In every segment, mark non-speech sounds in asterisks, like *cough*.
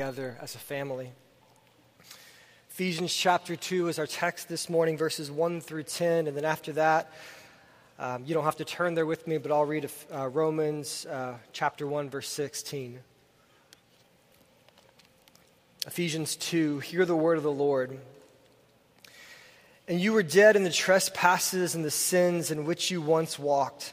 together as a family. Ephesians chapter 2 is our text this morning, verses 1 through 10. And then after that, um, you don't have to turn there with me, but I'll read uh, Romans uh, chapter 1, verse 16. Ephesians 2 Hear the word of the Lord. And you were dead in the trespasses and the sins in which you once walked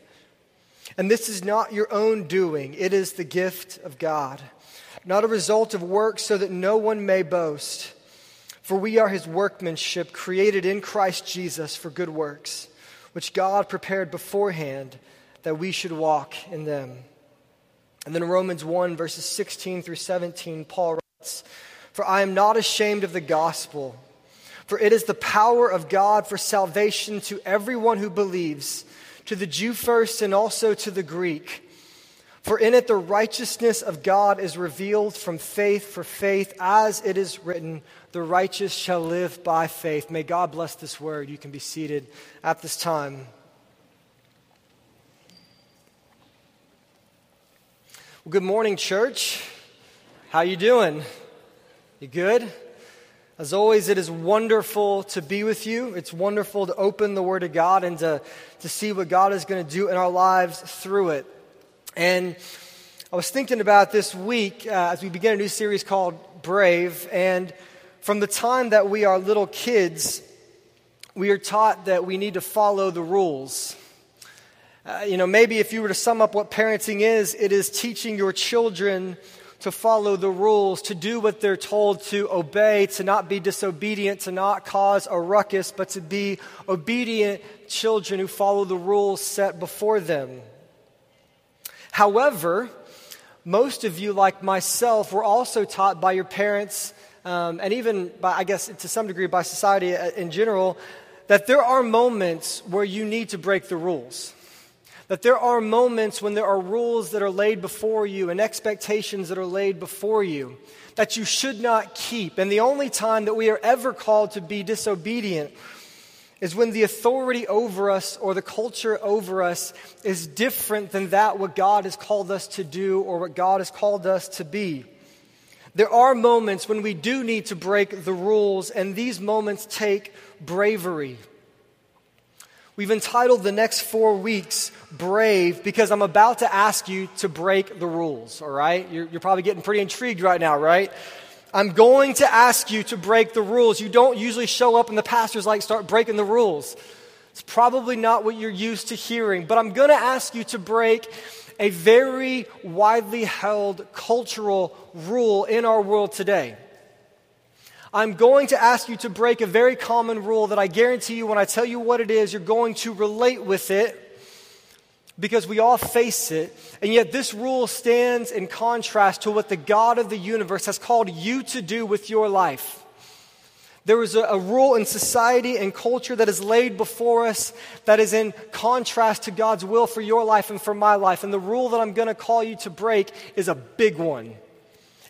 And this is not your own doing, it is the gift of God, not a result of works, so that no one may boast. For we are his workmanship, created in Christ Jesus for good works, which God prepared beforehand that we should walk in them. And then Romans 1, verses 16 through 17, Paul writes, For I am not ashamed of the gospel, for it is the power of God for salvation to everyone who believes to the Jew first and also to the Greek. For in it the righteousness of God is revealed from faith for faith, as it is written, the righteous shall live by faith. May God bless this word. You can be seated at this time. Well, good morning, church. How you doing? You good? As always, it is wonderful to be with you. It's wonderful to open the Word of God and to, to see what God is going to do in our lives through it. And I was thinking about this week uh, as we begin a new series called Brave. And from the time that we are little kids, we are taught that we need to follow the rules. Uh, you know, maybe if you were to sum up what parenting is, it is teaching your children to follow the rules, to do what they're told, to obey, to not be disobedient, to not cause a ruckus, but to be obedient children who follow the rules set before them. However, most of you, like myself, were also taught by your parents, um, and even by, I guess, to some degree, by society uh, in general, that there are moments where you need to break the rules. That there are moments when there are rules that are laid before you and expectations that are laid before you that you should not keep. And the only time that we are ever called to be disobedient is when the authority over us or the culture over us is different than that what God has called us to do or what God has called us to be. There are moments when we do need to break the rules, and these moments take bravery. We've entitled the next four weeks Brave because I'm about to ask you to break the rules, all right? You're, you're, probably getting pretty intrigued right now, right? I'm going to ask you to break the rules. You don't usually show up and the pastor's like, start breaking the rules. It's probably not what you're used to hearing, but I'm going to ask you to break a very widely held cultural rule in our world today. I'm going to ask you to break a very common rule that I guarantee you when I tell you what it is, you're going to relate with it because we all face it. And yet, this rule stands in contrast to what the God of the universe has called you to do with your life. There is a, a, rule in society and culture that is laid before us that is in contrast to God's will for your life and for my life. And the rule that I'm going to call you to break is a big one.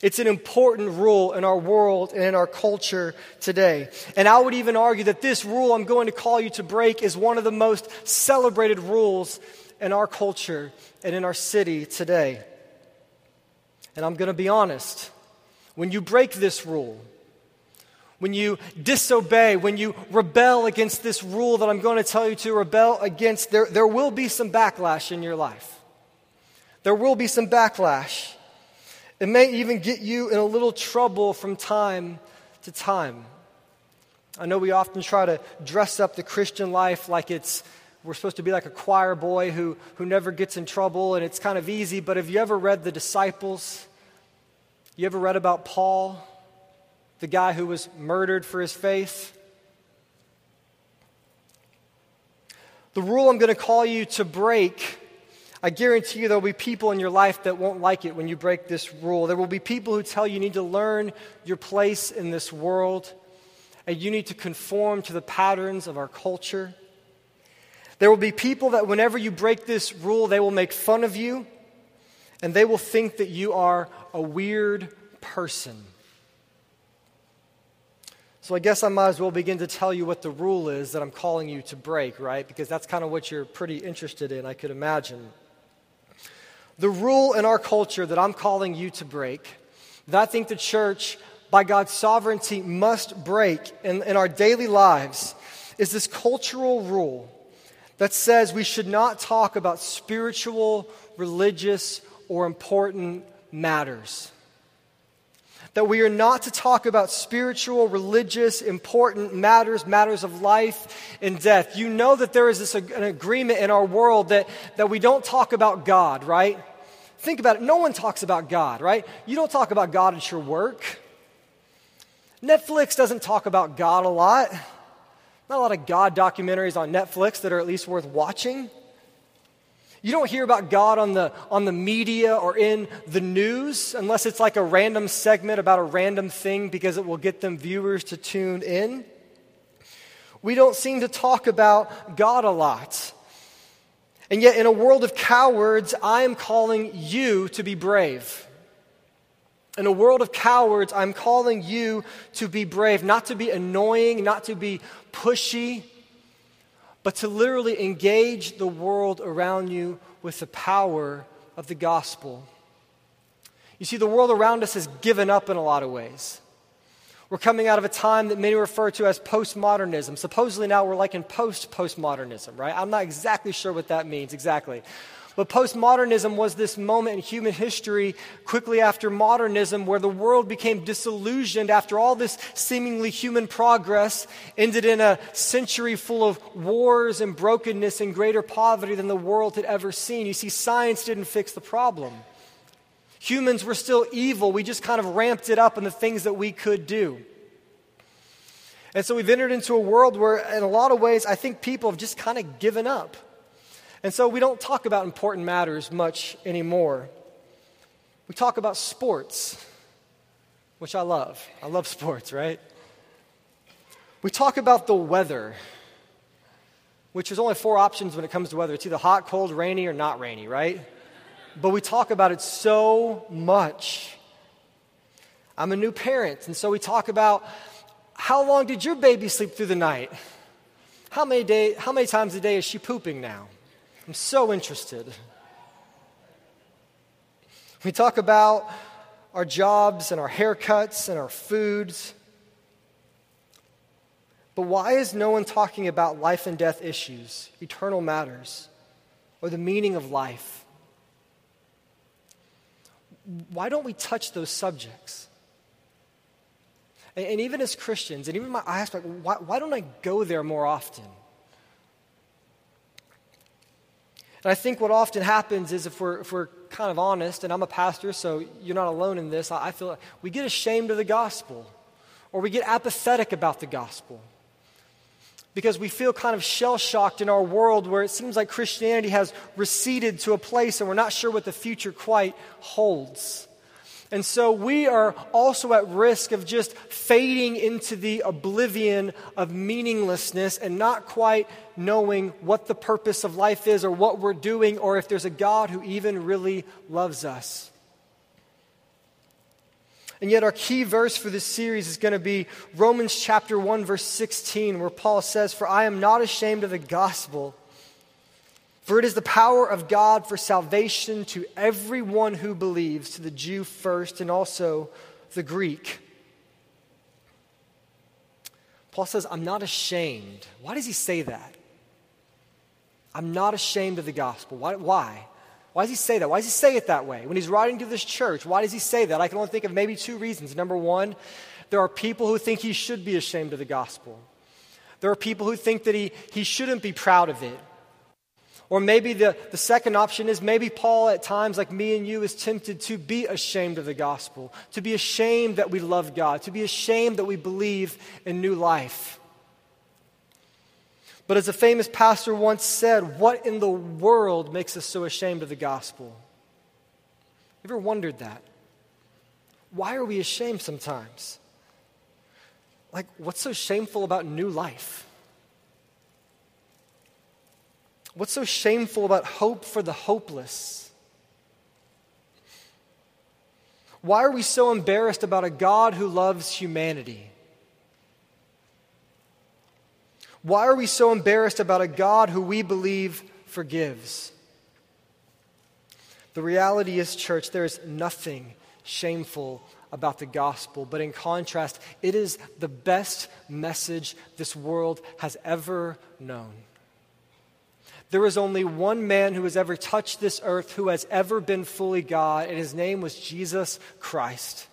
It's an important rule in our world and in our culture today. And I would even argue that this rule I'm going to call you to break is one of the most celebrated rules in our culture and in our city today. And I'm going to be honest. When you break this rule, when you disobey, when you rebel against this rule that I'm going to tell you to rebel against, there, there will be some backlash in your life. There will be some backlash. It may even get you in a little trouble from time to time. I know we often try to dress up the Christian life like it's we're supposed to be like a choir boy who, who never gets in trouble and it's kind of easy, but have you ever read the disciples? You ever read about Paul, the guy who was murdered for his faith? The rule I'm going to call you to break, I guarantee you there will be people in your life that won't like it when you break this rule. There will be people who tell you you need to learn your place in this world and you need to conform to the patterns of our culture. There will be people that whenever you break this rule, they will make fun of you and they will think that you are a weird person. So I guess I might as well begin to tell you what the rule is that I'm calling you to break, right? Because that's kind of what you're pretty interested in, I could imagine. The rule in our culture that I'm calling you to break, that I think the church, by God's sovereignty, must break in, in our daily lives, is this cultural rule that says we should not talk about spiritual, religious, or important matters that we are not to talk about spiritual, religious, important matters, matters of life and death. You know that there is this, an agreement in our world that, that we don't talk about God, right? Think about it. No one talks about God, right? You don't talk about God at your work. Netflix doesn't talk about God a lot. Not a lot of God documentaries on Netflix that are at least worth watching. You don't hear about God on the, on the media or in the news unless it's like a random segment about a random thing because it will get them viewers to tune in. We don't seem to talk about God a lot. And yet, in a world of cowards, I am calling you to be brave. In a world of cowards, I'm calling you to be brave, not to be annoying, not to be pushy, but to literally engage the world around you with the power of the gospel. You see, the world around us has given up in a lot of ways. We're coming out of a time that many refer to as postmodernism. Supposedly now we're like in post postmodernism, right? I'm not exactly sure what that means exactly. But postmodernism was this moment in human history quickly after modernism where the world became disillusioned after all this seemingly human progress, ended in a century full of wars and brokenness and greater poverty than the world had ever seen. You see, science didn't fix the problem. Humans were still evil. We just kind of ramped it up in the things that we could do. And so we've entered into a world where, in a lot of ways, I think people have just kind of given up. And so we don't talk about important matters much anymore. We talk about sports, which I love. I love sports, right? We talk about the weather, which is only four options when it comes to weather it's either hot, cold, rainy, or not rainy, right? But we talk about it so much. I'm a new parent, and so we talk about how long did your baby sleep through the night? How many, day, how many times a day is she pooping now? I'm so interested. We talk about our jobs and our haircuts and our foods. But why is no one talking about life and death issues, eternal matters, or the meaning of life? Why don't we touch those subjects? And, and even as Christians, and even my, I ask, like, why, why don't I go there more often? And I think what often happens is if we're, if we're kind of honest, and I'm a pastor, so you're not alone in this, I feel like we get ashamed of the gospel or we get apathetic about the gospel because we feel kind of shell shocked in our world where it seems like Christianity has receded to a place and we're not sure what the future quite holds. And so we are also at risk of just fading into the oblivion of meaninglessness and not quite knowing what the purpose of life is or what we're doing or if there's a God who even really loves us. And yet, our key verse for this series is going to be Romans chapter 1, verse 16, where Paul says, For I am not ashamed of the gospel for it is the power of God for salvation to everyone who believes, to the Jew first and also the Greek. Paul says, I'm not ashamed. Why does he say that? I'm not ashamed of the gospel. Why? Why? Why does he say that? Why does he say it that way? When he's writing to this church, why does he say that? I can only think of maybe two reasons. Number one, there are people who think he should be ashamed of the gospel. There are people who think that he, he shouldn't be proud of it. Or maybe the, the second option is maybe Paul, at times, like me and you, is tempted to be ashamed of the gospel, to be ashamed that we love God, to be ashamed that we believe in new life. But as a famous pastor once said, what in the world makes us so ashamed of the gospel? You Ever wondered that? Why are we ashamed sometimes? Like, what's so shameful about new life? What's so shameful about hope for the hopeless? Why are we so embarrassed about a God who loves humanity? Why are we so embarrassed about a God who we believe forgives? The reality is, church, there is nothing shameful about the gospel, but in contrast, it is the best message this world has ever known. There is only one man who has ever touched this earth who has ever been fully God, and his name was Jesus Christ.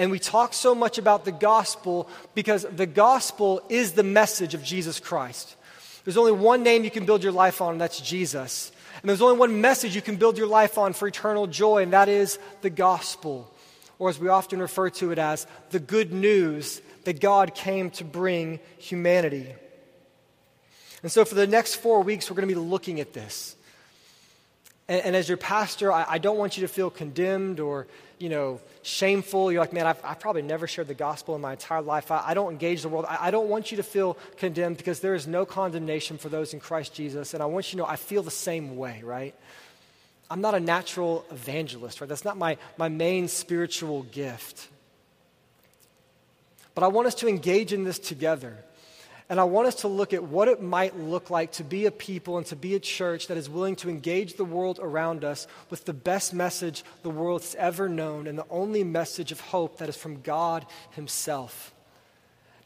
And we talk so much about the gospel because the gospel is the message of Jesus Christ. There's only one name you can build your life on, and that's Jesus. And there's only one message you can build your life on for eternal joy, and that is the gospel. Or as we often refer to it as, the good news that God came to bring humanity. And so, for the next four weeks, we're going to be looking at this. And, and as your pastor, I, I, don't want you to feel condemned or, you know, shameful. You're like, man, I've, I've probably never shared the gospel in my entire life. I, I don't engage the world. I, I don't want you to feel condemned because there is no condemnation for those in Christ Jesus. And I want you to know I feel the same way, right? I'm not a natural evangelist, right? That's not my, my main spiritual gift. But I want us to engage in this together. And I want us to look at what it might look like to be a people and to be a church that is willing to engage the world around us with the best message the world has ever known and the only message of hope that is from God Himself.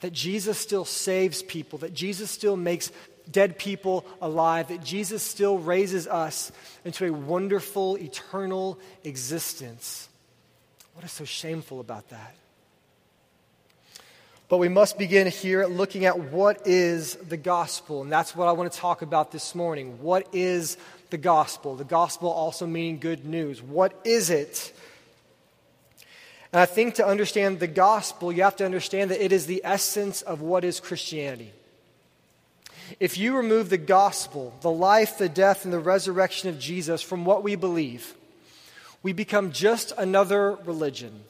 That Jesus still saves people, that Jesus still makes dead people alive, that Jesus still raises us into a wonderful, eternal existence. What is so shameful about that? But we must begin here looking at what is the gospel. And that's what I want to talk about this morning. What is the gospel? The gospel also meaning good news. What is it? And I think to understand the gospel, you have to understand that it is the essence of what is Christianity. If you remove the gospel, the life, the death, and the resurrection of Jesus from what we believe, we become just another religion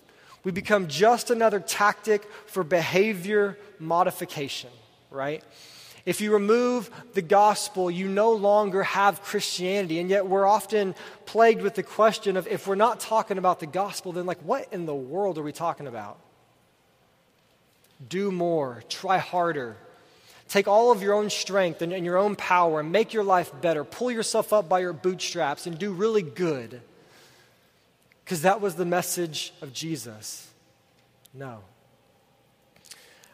we become just another tactic for behavior modification, right? If you remove the gospel, you no longer have Christianity. And yet we're often plagued with the question of if we're not talking about the gospel, then like what in the world are we talking about? Do more, try harder. Take all of your own strength and, and your own power and make your life better. Pull yourself up by your bootstraps and do really good. Because that was the message of Jesus. No.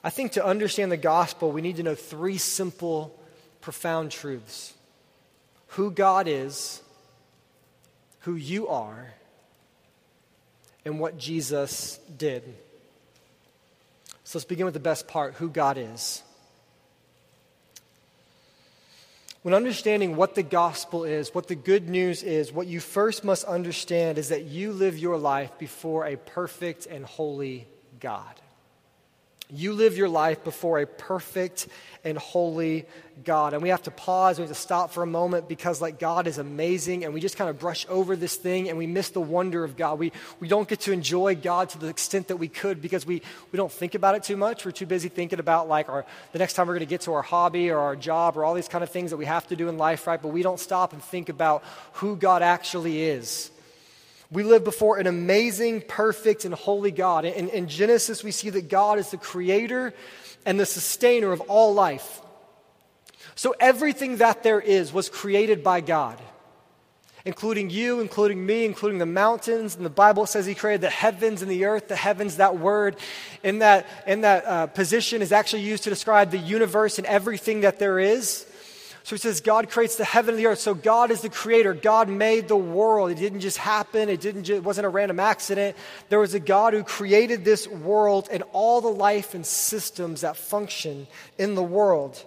I think to understand the gospel, we need to know three simple, profound truths who God is, who you are, and what Jesus did. So let's begin with the best part who God is. When understanding what the gospel is, what the good news is, what you first must understand is that you live your life before a perfect and holy God. You live your life before a perfect and holy God. And we have to pause, we have to stop for a moment because, like, God is amazing, and we just kind of brush over this thing and we miss the wonder of God. We, we don't get to enjoy God to the extent that we could because we, we don't think about it too much. We're too busy thinking about, like, our, the next time we're going to get to our hobby or our job or all these kind of things that we have to do in life, right? But we don't stop and think about who God actually is. We live before an amazing, perfect, and holy God. In, in, Genesis, we see that God is the creator and the sustainer of all life. So everything that there is was created by God, including you, including me, including the mountains. And the Bible says He created the heavens and the earth. The heavens, that word in that, in that uh, position is actually used to describe the universe and everything that there is. So he says God creates the heaven and the earth. So God is the creator. God made the world. It didn't just happen. It didn't just, it wasn't a random accident. There was a God who created this world and all the life and systems that function in the world.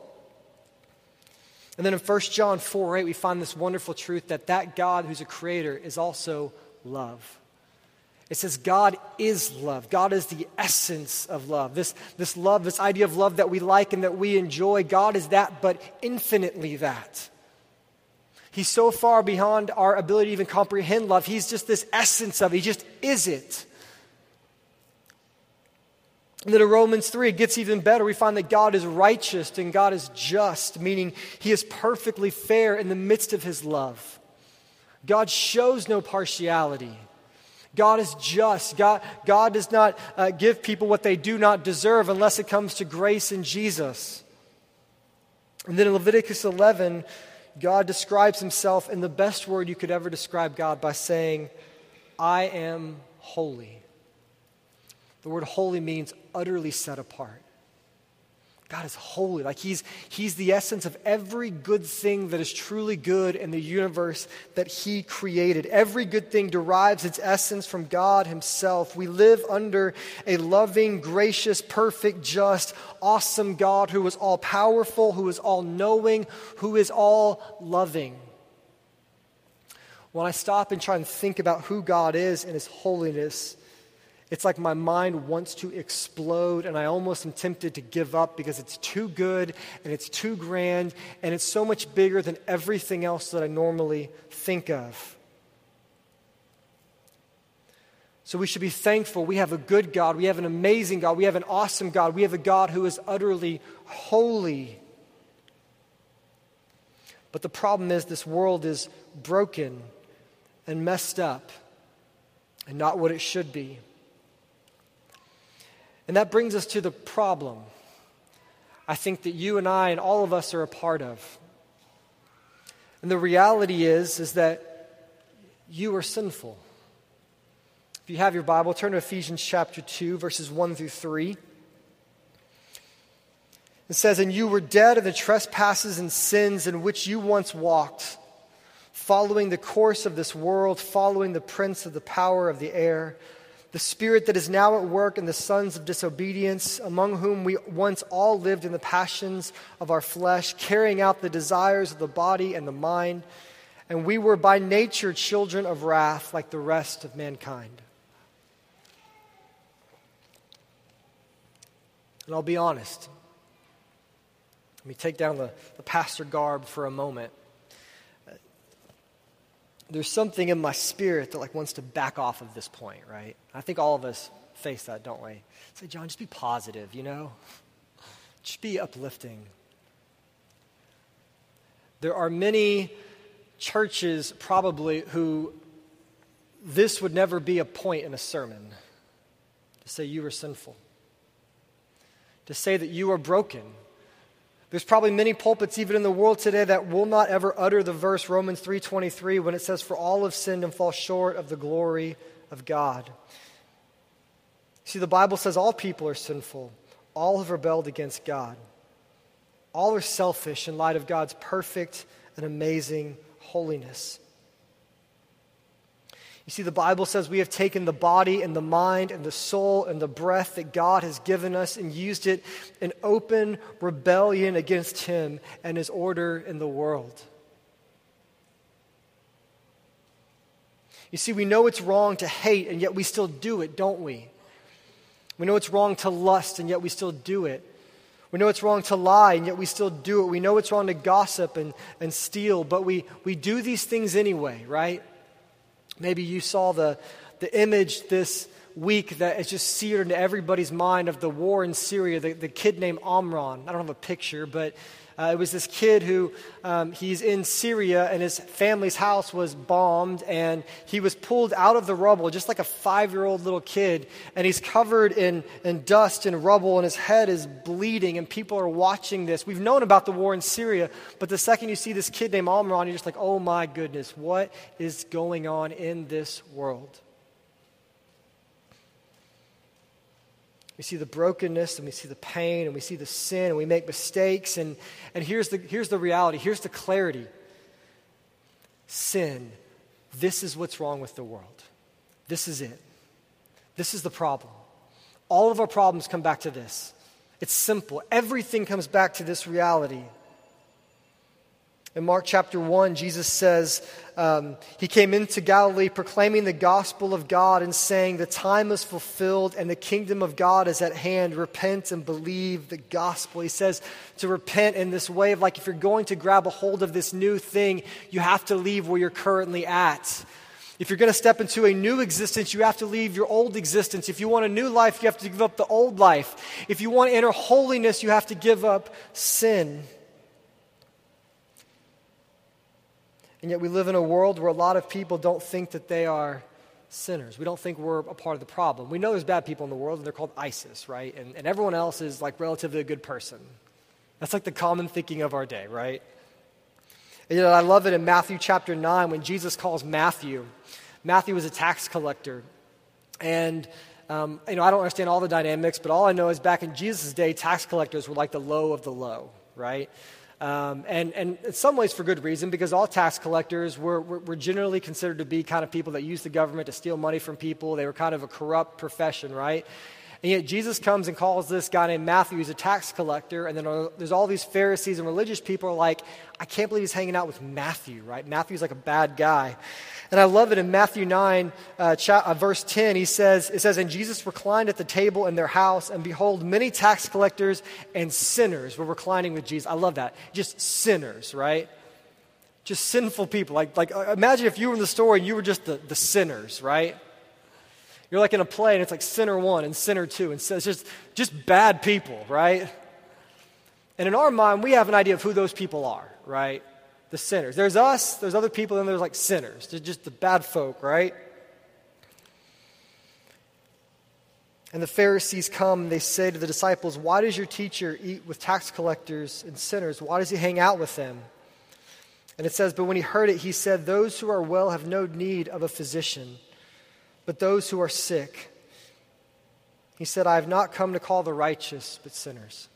And then in 1 John 4 8, we find this wonderful truth that that God who's a creator is also love. It says God is love. God is the essence of love. This, this love, this idea of love that we like and that we enjoy, God is that, but infinitely that. He's so far beyond our ability to even comprehend love. He's just this essence of it. He just is it. And then in Romans 3, it gets even better. We find that God is righteous and God is just, meaning He is perfectly fair in the midst of His love. God shows no partiality. God is just. God, God does not uh, give people what they do not deserve unless it comes to grace in Jesus. And then in Leviticus 11, God describes himself in the best word you could ever describe God by saying, I am holy. The word holy means utterly set apart. God is holy. Like he's, he's the essence of every good thing that is truly good in the universe that He created. Every good thing derives its essence from God Himself. We live under a loving, gracious, perfect, just, awesome God who is all powerful, who is all knowing, who is all loving. When I stop and try and think about who God is and His holiness, it's like my mind wants to explode, and I almost am tempted to give up because it's too good and it's too grand and it's so much bigger than everything else that I normally think of. So we should be thankful. We have a good God. We have an amazing God. We have an awesome God. We have a God who is utterly holy. But the problem is, this world is broken and messed up and not what it should be. And that brings us to the problem I think that you and I and all of us are a part of. And the reality is is that you are sinful. If you have your Bible, turn to Ephesians chapter 2 verses 1 through 3. It says, And you were dead in the trespasses and sins in which you once walked, following the course of this world, following the prince of the power of the air the spirit that is now at work in the sons of disobedience, among whom we once all lived in the passions of our flesh, carrying out the desires of the body and the mind, and we were by nature children of wrath like the rest of mankind. And I'll be honest. Let me take down the, the pastor garb for a moment there's something in my spirit that like wants to back off of this point, right? I think all of us face that, don't we? Say, John, just be positive, you know? Just be uplifting. There are many churches probably who this would never be a point in a sermon to say you are sinful, to say that you are broken, there's probably many pulpits even in the world today that will not ever utter the verse Romans 3:23 when it says for all have sinned and fall short of the glory of God. See the Bible says all people are sinful. All have rebelled against God. All are selfish in light of God's perfect and amazing holiness. You see, the Bible says we have taken the body and the mind and the soul and the breath that God has given us and used it in open rebellion against Him and His order in the world. You see, we know it's wrong to hate, and yet we still do it, don't we? We know it's wrong to lust, and yet we still do it. We know it's wrong to lie, and yet we still do it. We know it's wrong to gossip and, and steal, but we, we do these things anyway, right? Maybe you saw the, the image this week that is just seared into everybody's mind of the war in Syria, the, the kid named Omran. I don't have a picture, but uh, it was this kid who um, he's in Syria and his family's house was bombed and he was pulled out of the rubble just like a five year old little kid and he's covered in, in dust and rubble and his head is bleeding and people are watching this. We've known about the war in Syria, but the second you see this kid named Omran, you're just like, oh my goodness, what is going on in this world? We see the brokenness and we see the pain and we see the sin and we make mistakes. And, and here's, the, here's the reality here's the clarity sin. This is what's wrong with the world. This is it. This is the problem. All of our problems come back to this. It's simple. Everything comes back to this reality. In Mark chapter 1, Jesus says, um, He came into Galilee proclaiming the gospel of God and saying, The time is fulfilled and the kingdom of God is at hand. Repent and believe the gospel. He says to repent in this way of like if you're going to grab a hold of this new thing, you have to leave where you're currently at. If you're going to step into a new existence, you have to leave your old existence. If you want a new life, you have to give up the old life. If you want to enter holiness, you have to give up sin. And yet, we live in a world where a lot of people don't think that they are sinners. We don't think we're a part of the problem. We know there's bad people in the world, and they're called ISIS, right? And, and everyone else is like relatively a good person. That's like the common thinking of our day, right? And know, I love it in Matthew chapter 9 when Jesus calls Matthew. Matthew was a tax collector. And, um, you know, I don't understand all the dynamics, but all I know is back in Jesus' day, tax collectors were like the low of the low, right? Um, and, and in some ways for good reason, because all tax collectors were, were, were, generally considered to be kind of people that used the government to steal money from people. They were kind of a corrupt profession, right? And yet Jesus comes and calls this guy named Matthew, who's a tax collector, and then there's all these Pharisees and religious people are like, I can't believe he's hanging out with Matthew, right? Matthew's like a bad guy. And I love it in Matthew 9, uh, uh, verse 10, he says, it says, And Jesus reclined at the table in their house, and behold, many tax collectors and sinners were reclining with Jesus. I love that. Just sinners, right? Just sinful people. Like, like uh, imagine if you were in the story and you were just the, the sinners, right? You're like in a play and it's like sinner one and sinner two, and so it's just, just bad people, right? And in our mind, we have an idea of who those people are, right? the sinners. There's us, there's other people, and there's like sinners. They're just the bad folk, right? And the Pharisees come they say to the disciples, Why does your teacher eat with tax collectors and sinners? Why does he hang out with them? And it says, But when he heard it, he said, Those who are well have no need of a physician, but those who are sick. He said, I have not come to call the righteous, but sinners.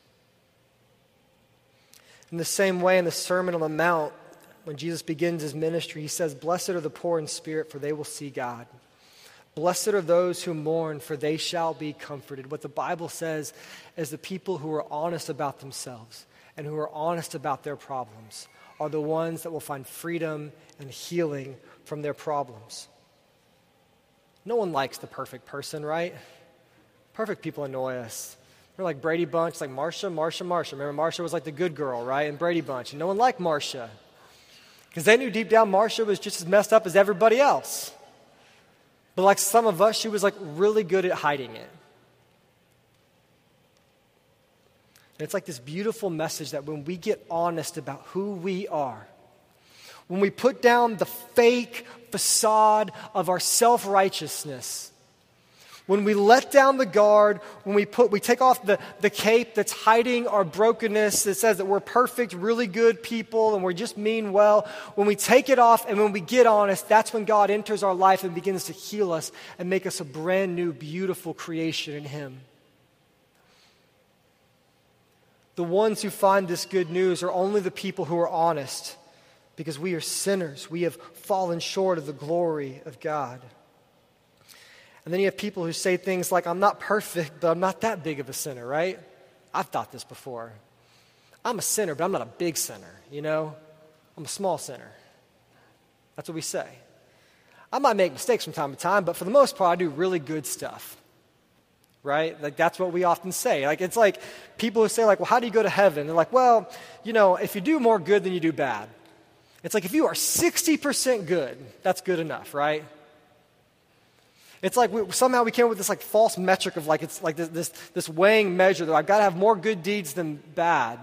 In the same way, in the Sermon on the Mount, when Jesus begins his ministry, he says, Blessed are the poor in spirit, for they will see God. Blessed are those who mourn, for they shall be comforted. What the Bible says is the people who are honest about themselves and who are honest about their problems are the ones that will find freedom and healing from their problems. No one likes the perfect person, right? Perfect people annoy us. We're like Brady Bunch, like Marcia, Marcia, Marcia. Remember, Marcia was like the good girl, right? And Brady Bunch. And no one liked Marcia. Because they knew deep down Marcia was just as messed up as everybody else. But like some of us, she was like really good at hiding it. And it's like this beautiful message that when we get honest about who we are, when we put down the fake facade of our self righteousness, when we let down the guard, when we, put, we take off the, the cape that's hiding our brokenness, that says that we're perfect, really good people, and we're just mean well, when we take it off and when we get honest, that's when God enters our life and begins to heal us and make us a brand new, beautiful creation in Him. The ones who find this good news are only the people who are honest because we are sinners. We have fallen short of the glory of God. And then you have people who say things like, I'm not perfect, but I'm not that big of a sinner, right? I've thought this before. I'm a sinner, but I'm not a big sinner, you know? I'm a small sinner. That's what we say. I might make mistakes from time to time, but for the most part, I do really good stuff. Right? Like that's what we often say. Like it's like people who say, like, well, how do you go to heaven? They're like, well, you know, if you do more good than you do bad. It's like if you are 60% good, that's good enough, right? It's like we, somehow we came up with this like false metric of like it's like this, this, this weighing measure that I've got to have more good deeds than bad.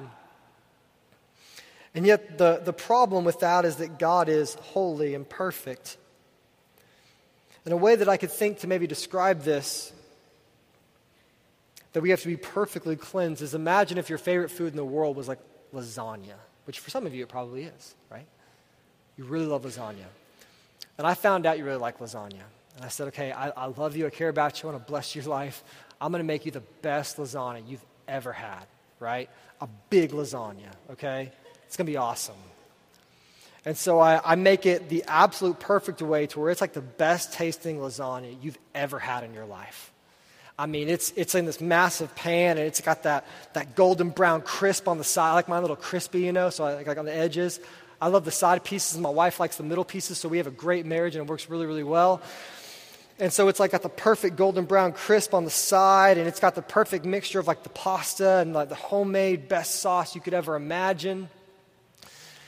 And yet the, the problem with that is that God is holy and perfect. And a way that I could think to maybe describe this, that we have to be perfectly cleansed, is imagine if your favorite food in the world was like lasagna, which for some of you it probably is, right? You really love lasagna. And I found out you really like lasagna. And I said, okay, I, I love you. I care about you. I want to bless your life. I'm going to make you the best lasagna you've ever had, right? A big lasagna, okay? It's going to be awesome. And so I, I, make it the absolute perfect way to where it's like the best tasting lasagna you've ever had in your life. I mean, it's, it's in this massive pan and it's got that, that golden brown crisp on the side. Like my little crispy, you know, so I like on the edges. I love the side pieces. My wife likes the middle pieces, so we have a great marriage and it works really, really well. And so it's like got the perfect golden brown crisp on the side, and it's got the perfect mixture of like the pasta and like the homemade best sauce you could ever imagine.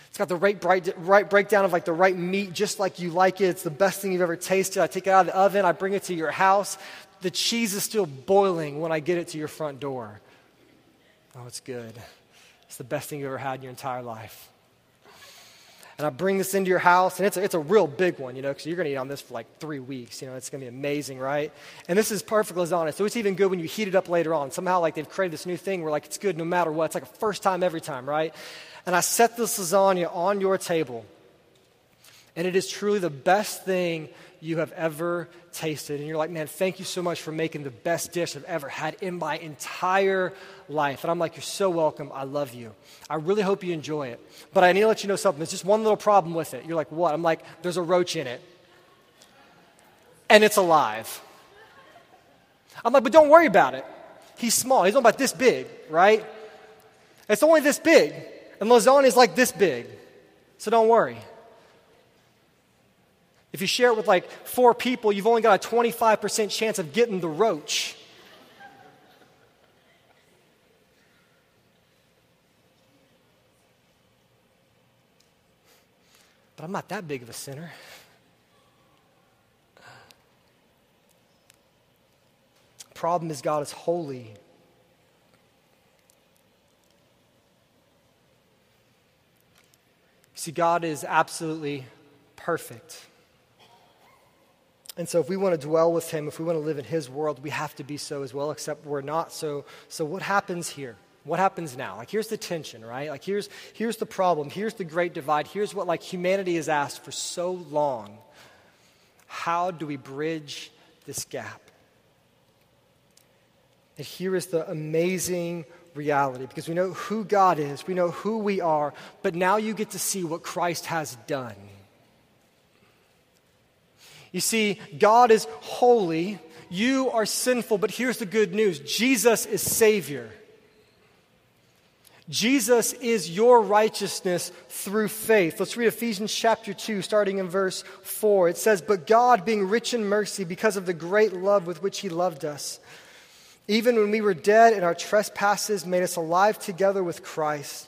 It's got the right, bright, right breakdown of like the right meat, just like you like it. It's the best thing you've ever tasted. I take it out of the oven, I bring it to your house. The cheese is still boiling when I get it to your front door. Oh, it's good. It's the best thing you've ever had in your entire life and I bring this into your house, and it's a, it's a real big one, you know, because you're going to eat on this for like three weeks. You know, it's going to be amazing, right? And this is perfect lasagna, so it's even good when you heat it up later on. Somehow, like, they've created this new thing where, like, it's good no matter what. It's like a first time every time, right? And I set this lasagna on your table, and it is truly the best thing you have ever tasted. And you're like, man, thank you so much for making the best dish I've ever had in my entire life. And I'm like, you're so welcome. I love you. I really hope you enjoy it. But I need to let you know something. There's just one little problem with it. You're like, what? I'm like, there's a roach in it. And it's alive. I'm like, but don't worry about it. He's small. He's only about this big, right? It's only this big. And lasagna is like this big. So don't worry. If you share it with like four people, you've only got a 25% chance of getting the roach. But I'm not that big of a sinner. Problem is, God is holy. See, God is absolutely perfect. And so, if we want to dwell with Him, if we want to live in His world, we have to be so as well, except we're not. So, so what happens here? What happens now? Like, here's the tension, right? Like, here's, here's the problem. Here's the great divide. Here's what, like, humanity has asked for so long. How do we bridge this gap? And here is the amazing reality because we know who God is, we know who we are, but now you get to see what Christ has done. You see, God is holy, you are sinful, but here's the good news Jesus is Savior. Jesus is your righteousness through faith. Let's read Ephesians chapter 2, starting in verse 4. It says, But God, being rich in mercy, because of the great love with which He loved us, even when we were dead in our trespasses, made us alive together with Christ.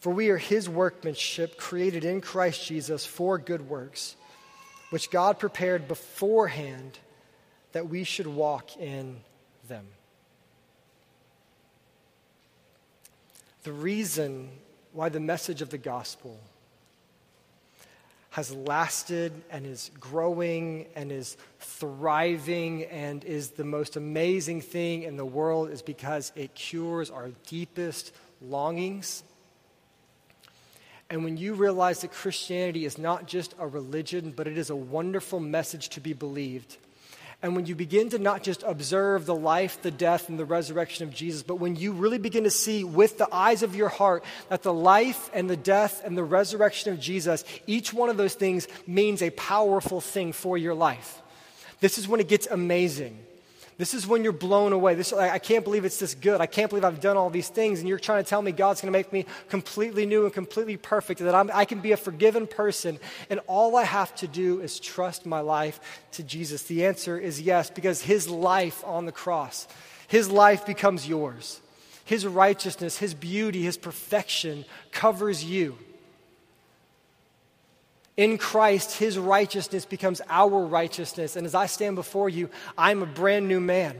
For we are his workmanship, created in Christ Jesus for good works, which God prepared beforehand that we should walk in them. The reason why the message of the gospel has lasted and is growing and is thriving and is the most amazing thing in the world is because it cures our deepest longings and when you realize that Christianity is not just a religion, but it is a wonderful message to be believed. And when you begin to not just observe the life, the death, and the resurrection of Jesus, but when you really begin to see with the eyes of your heart that the life and the death and the resurrection of Jesus, each one of those things means a powerful thing for your life. This is when it gets amazing. This is when you're blown away. This, I can't believe it's this good. I can't believe I've done all these things. And you're trying to tell me God's going to make me completely new and completely perfect, that I'm, I can be a forgiven person. And all I have to do is trust my life to Jesus. The answer is yes, because his life on the cross, his life becomes yours. His righteousness, his beauty, his perfection covers you. In Christ, his righteousness becomes our righteousness. And as I stand before you, I'm a brand new man.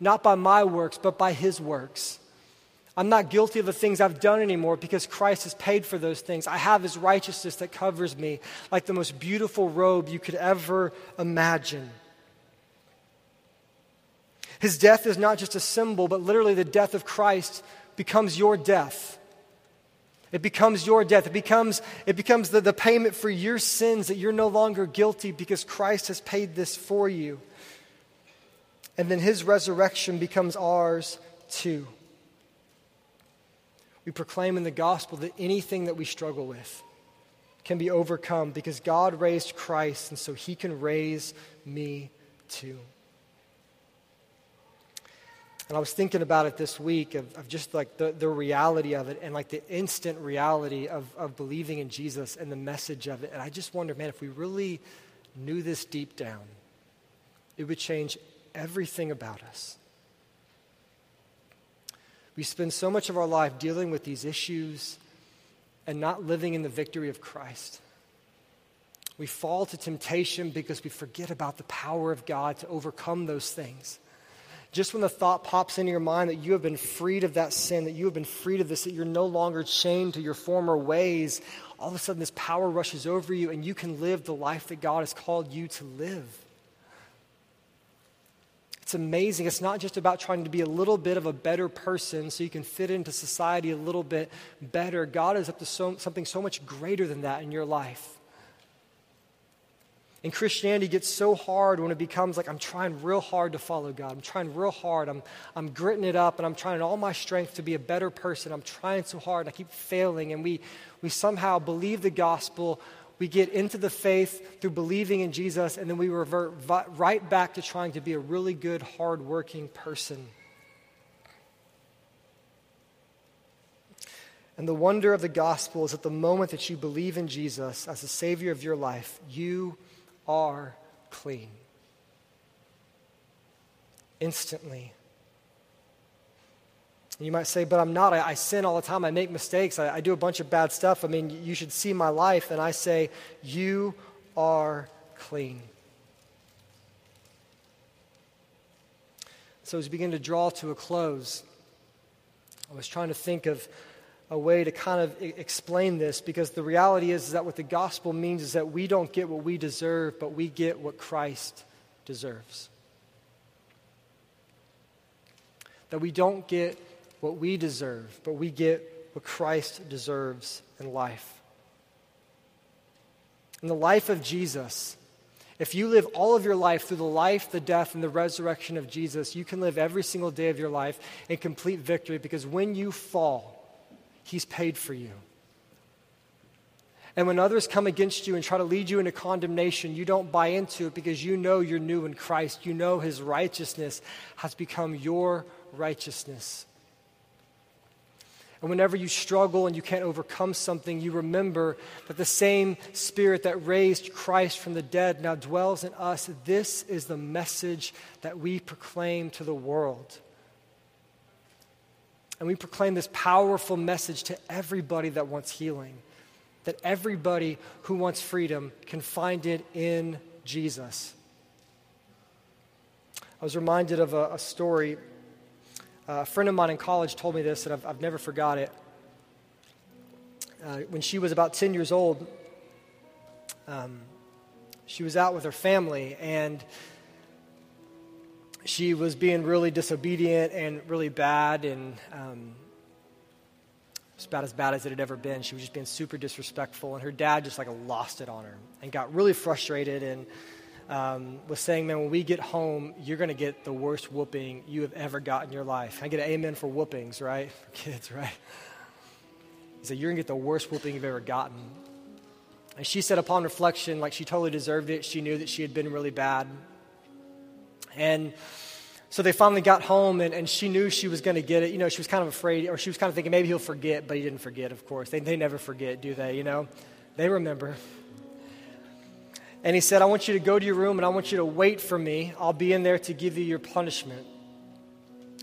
Not by my works, but by his works. I'm not guilty of the things I've done anymore because Christ has paid for those things. I have his righteousness that covers me like the most beautiful robe you could ever imagine. His death is not just a symbol, but literally the death of Christ becomes your death. It becomes your death. It becomes, it becomes the, the payment for your sins that you're no longer guilty because Christ has paid this for you. And then his resurrection becomes ours too. We proclaim in the gospel that anything that we struggle with can be overcome because God raised Christ, and so he can raise me too. And I was thinking about it this week of, of just like the, the reality of it and like the instant reality of, of believing in Jesus and the message of it. And I just wonder, man, if we really knew this deep down, it would change everything about us. We spend so much of our life dealing with these issues and not living in the victory of Christ. We fall to temptation because we forget about the power of God to overcome those things. Just when the thought pops into your mind that you have been freed of that sin, that you have been freed of this, that you're no longer chained to your former ways, all of a sudden this power rushes over you and you can live the life that God has called you to live. It's amazing. It's not just about trying to be a little bit of a better person so you can fit into society a little bit better. God is up to so, something so much greater than that in your life. And Christianity gets so hard when it becomes like I'm trying real hard to follow God. I'm trying real hard. I'm, I'm gritting it up and I'm trying all my strength to be a better person. I'm trying so hard. and I keep failing. And we, we somehow believe the gospel we get into the faith through believing in Jesus, and then we revert right back to trying to be a really good, hardworking person. And the wonder of the gospel is that the moment that you believe in Jesus as the Savior of your life, you are clean. Instantly. You might say, but I'm not. I, I, sin all the time. I make mistakes. I, I do a bunch of bad stuff. I mean, you should see my life. And I say, you are clean. So as we begin to draw to a close, I was trying to think of a way to kind of explain this because the reality is, is that what the gospel means is that we don't get what we deserve, but we get what Christ deserves. That we don't get what we deserve, but we get what Christ deserves in life. In the life of Jesus, if you live all of your life through the life, the death, and the resurrection of Jesus, you can live every single day of your life in complete victory because when you fall, He's paid for you. And when others come against you and try to lead you into condemnation, you don't buy into it because you know you're new in Christ. You know His righteousness has become your righteousness. And whenever you struggle and you can't overcome something, you remember that the same Spirit that raised Christ from the dead now dwells in us. This is the message that we proclaim to the world. And we proclaim this powerful message to everybody that wants healing, that everybody who wants freedom can find it in Jesus. I was reminded of a, a story uh, a friend of mine in college told me this, and I've, I've never forgot it. Uh, when she was about 10 years old, um, she was out with her family, and she was being really disobedient and really bad, and um, about as bad as it had ever been. She was just being super disrespectful, and her dad just like lost it on her and got really frustrated and um, was saying, man, when we get home, you're going to get the worst whooping you have ever got in your life. I get an amen for whoopings, right? *laughs* For kids, right? He said, you're going to get the worst whooping you've ever gotten. And she said, upon reflection, like she totally deserved it. She knew that she had been really bad. And so they finally got home, and, and she knew she was going to get it. You know, she was kind of afraid, or she was kind of thinking maybe he'll forget, but he didn't forget, of course. They, they never forget, do they? You know, they remember. And he said, I want you to go to your room and I want you to wait for me. I'll be in there to give you your punishment.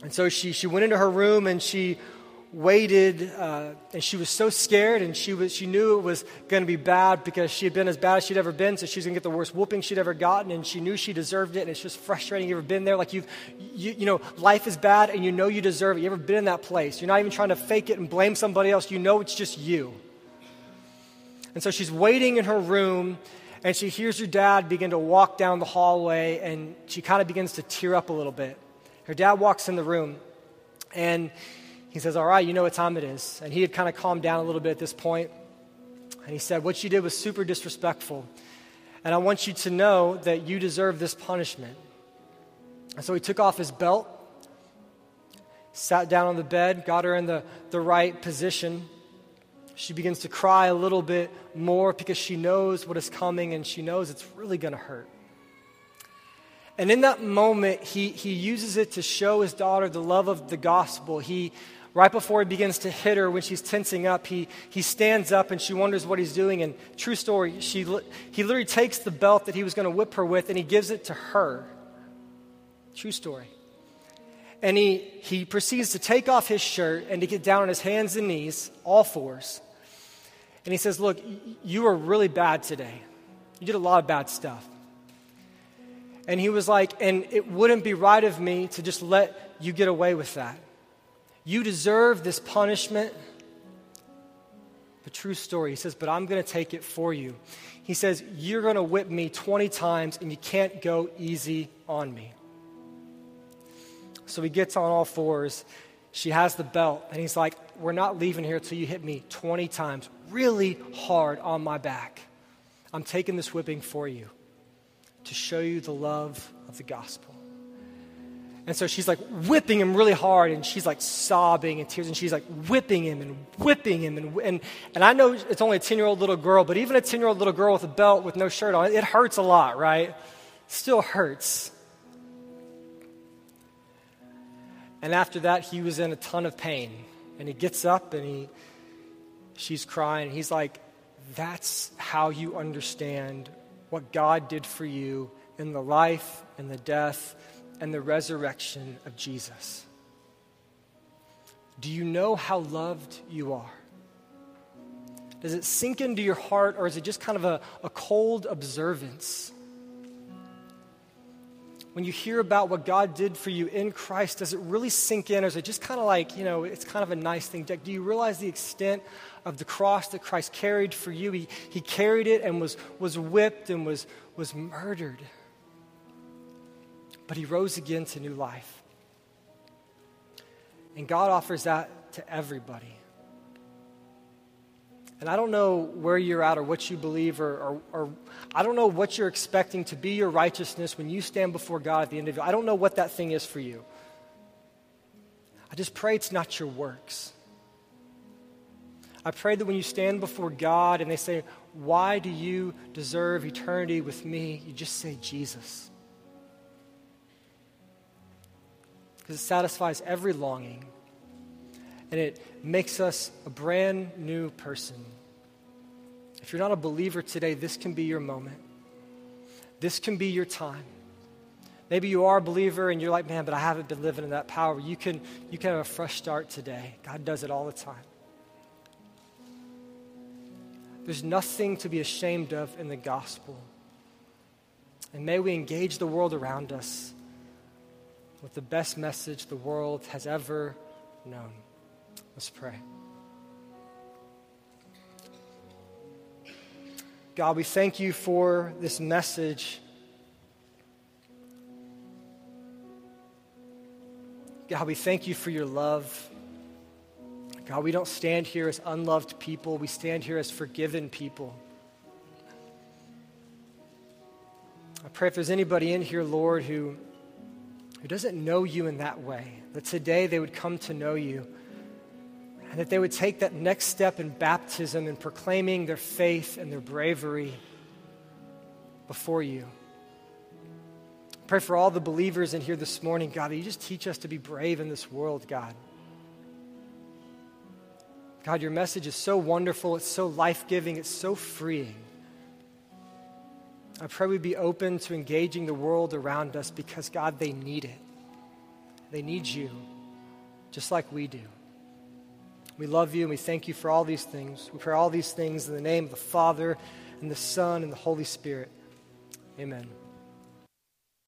And so she, she went into her room and she waited, uh, and she was so scared, and she, was, she knew it was going to be bad because she had been as bad as she'd ever been, so she's going to get the worst whooping she'd ever gotten, and she knew she deserved it, and it's just frustrating. You ever been there? Like you've, you, you know, life is bad, and you know you deserve it. You ever been in that place? You're not even trying to fake it and blame somebody else. You know it's just you. And so she's waiting in her room, and she hears her dad begin to walk down the hallway, and she kind of begins to tear up a little bit. Her dad walks in the room, and he says, All right, you know what time it is. And he had kind of calmed down a little bit at this point. And he said, What you did was super disrespectful. And I want you to know that you deserve this punishment. And so he took off his belt, sat down on the bed, got her in the, the right position. She begins to cry a little bit more because she knows what is coming and she knows it's really going to hurt. And in that moment, he, he uses it to show his daughter the love of the gospel. He right before he begins to hit her when she's tensing up, he, he stands up and she wonders what he's doing. And true story, she, he literally takes the belt that he was going to whip her with and he gives it to her. True story. And he, he proceeds to take off his shirt and to get down on his hands and knees, all fours. And he says, Look, you were really bad today. You did a lot of bad stuff. And he was like, And it wouldn't be right of me to just let you get away with that. You deserve this punishment. The true story. He says, But I'm going to take it for you. He says, You're going to whip me 20 times and you can't go easy on me. So he gets on all fours. She has the belt, and he's like, We're not leaving here until you hit me 20 times, really hard on my back. I'm taking this whipping for you to show you the love of the gospel. And so she's like whipping him really hard, and she's like sobbing and tears, and she's like whipping him and whipping him. And, and, and I know it's only a 10 year old little girl, but even a 10 year old little girl with a belt with no shirt on, it hurts a lot, right? Still hurts. And after that, he was in a ton of pain. And he gets up and he, she's crying. And he's like, That's how you understand what God did for you in the life and the death and the resurrection of Jesus. Do you know how loved you are? Does it sink into your heart, or is it just kind of a, a cold observance? When you hear about what God did for you in Christ, does it really sink in, or is it just kind of like, you know, it's kind of a nice thing? Do you realize the extent of the cross that Christ carried for you? He, he carried it and was, was whipped and was, was murdered but he rose again to new life. And God offers that to everybody. And I don't know where you're at or what you believe, or, or, or, I don't know what you're expecting to be your righteousness when you stand before God at the end of it. I don't know what that thing is for you. I just pray it's not your works. I pray that when you stand before God and they say, Why do you deserve eternity with me? you just say, Jesus. Because it satisfies every longing and it makes us a brand new person. If you're not a believer today, this can be your moment. This can be your time. Maybe you are a believer and you're like, man, but I haven't been living in that power. You can, you can have a fresh start today. God does it all the time. There's nothing to be ashamed of in the gospel. And may we engage the world around us with the best message the world has ever known. Let's pray. God, we thank you for this message. God, we thank you for your love. God, we don't stand here as unloved people, we stand here as forgiven people. I pray if there's anybody in here, Lord, who who doesn't know you in that way, that today they would come to know you and that they would take that next step in baptism and proclaiming their faith and their bravery before you. Pray for all the believers in here this morning, God, that you just teach us to be brave in this world, God. God, your message is so wonderful, it's so life giving, it's so freeing. I pray we be open to engaging the world around us because, God, they need it. They need you, just like we do. We love you and we thank you for all these things. We pray all these things in the name of the Father and the Son and the Holy Spirit. Amen.